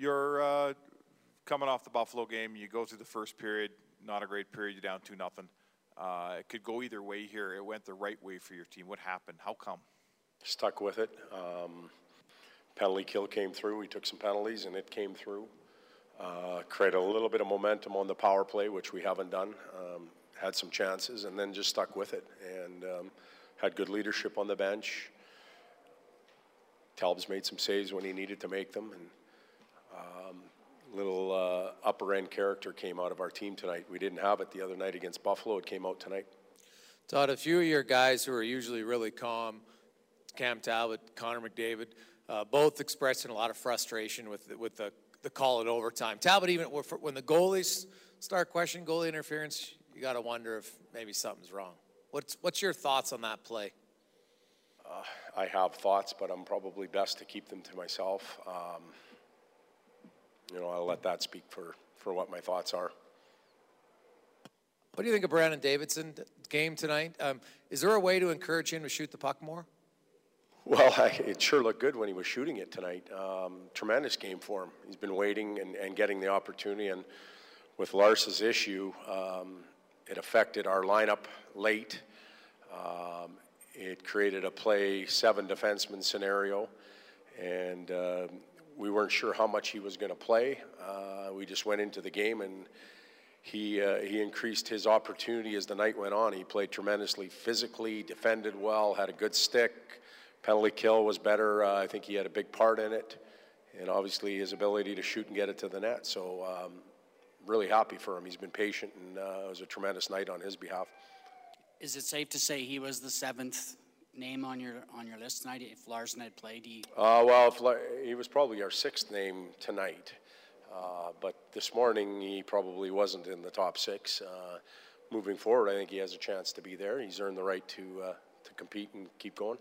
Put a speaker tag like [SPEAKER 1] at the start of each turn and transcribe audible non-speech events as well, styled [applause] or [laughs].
[SPEAKER 1] You're uh, coming off the Buffalo game. You go through the first period, not a great period. You're down two nothing. Uh, it could go either way here. It went the right way for your team. What happened? How come?
[SPEAKER 2] Stuck with it. Um, penalty kill came through. We took some penalties, and it came through. Uh, created a little bit of momentum on the power play, which we haven't done. Um, had some chances, and then just stuck with it. And um, had good leadership on the bench. Talb's made some saves when he needed to make them, and um, little uh, upper end character came out of our team tonight. We didn't have it the other night against Buffalo. It came out tonight.
[SPEAKER 3] Todd, a few of your guys who are usually really calm, Cam Talbot, Connor McDavid, uh, both expressing a lot of frustration with with the, the call at overtime. Talbot, even when the goalies start questioning goalie interference, you got to wonder if maybe something's wrong. What's what's your thoughts on that play?
[SPEAKER 2] Uh, I have thoughts, but I'm probably best to keep them to myself. Um, you know, I'll let that speak for, for what my thoughts are.
[SPEAKER 3] What do you think of Brandon Davidson game tonight? Um, is there a way to encourage him to shoot the puck more?
[SPEAKER 2] Well, [laughs] I, it sure looked good when he was shooting it tonight. Um, tremendous game for him. He's been waiting and, and getting the opportunity. And with Lars's issue, um, it affected our lineup late. Um, it created a play seven defenseman scenario, and uh, we weren't sure how much he was going to play. Uh, we just went into the game and he uh, he increased his opportunity as the night went on. He played tremendously physically, defended well, had a good stick. Penalty kill was better. Uh, I think he had a big part in it, and obviously his ability to shoot and get it to the net. So um, really happy for him. He's been patient, and uh, it was a tremendous night on his behalf.
[SPEAKER 4] Is it safe to say he was the seventh name on your on your list tonight? If Larsson had played, he
[SPEAKER 2] uh, well, if, he was probably our sixth name tonight. Uh, but this morning he probably wasn't in the top six. Uh, moving forward, I think he has a chance to be there. He's earned the right to uh, to compete and keep going.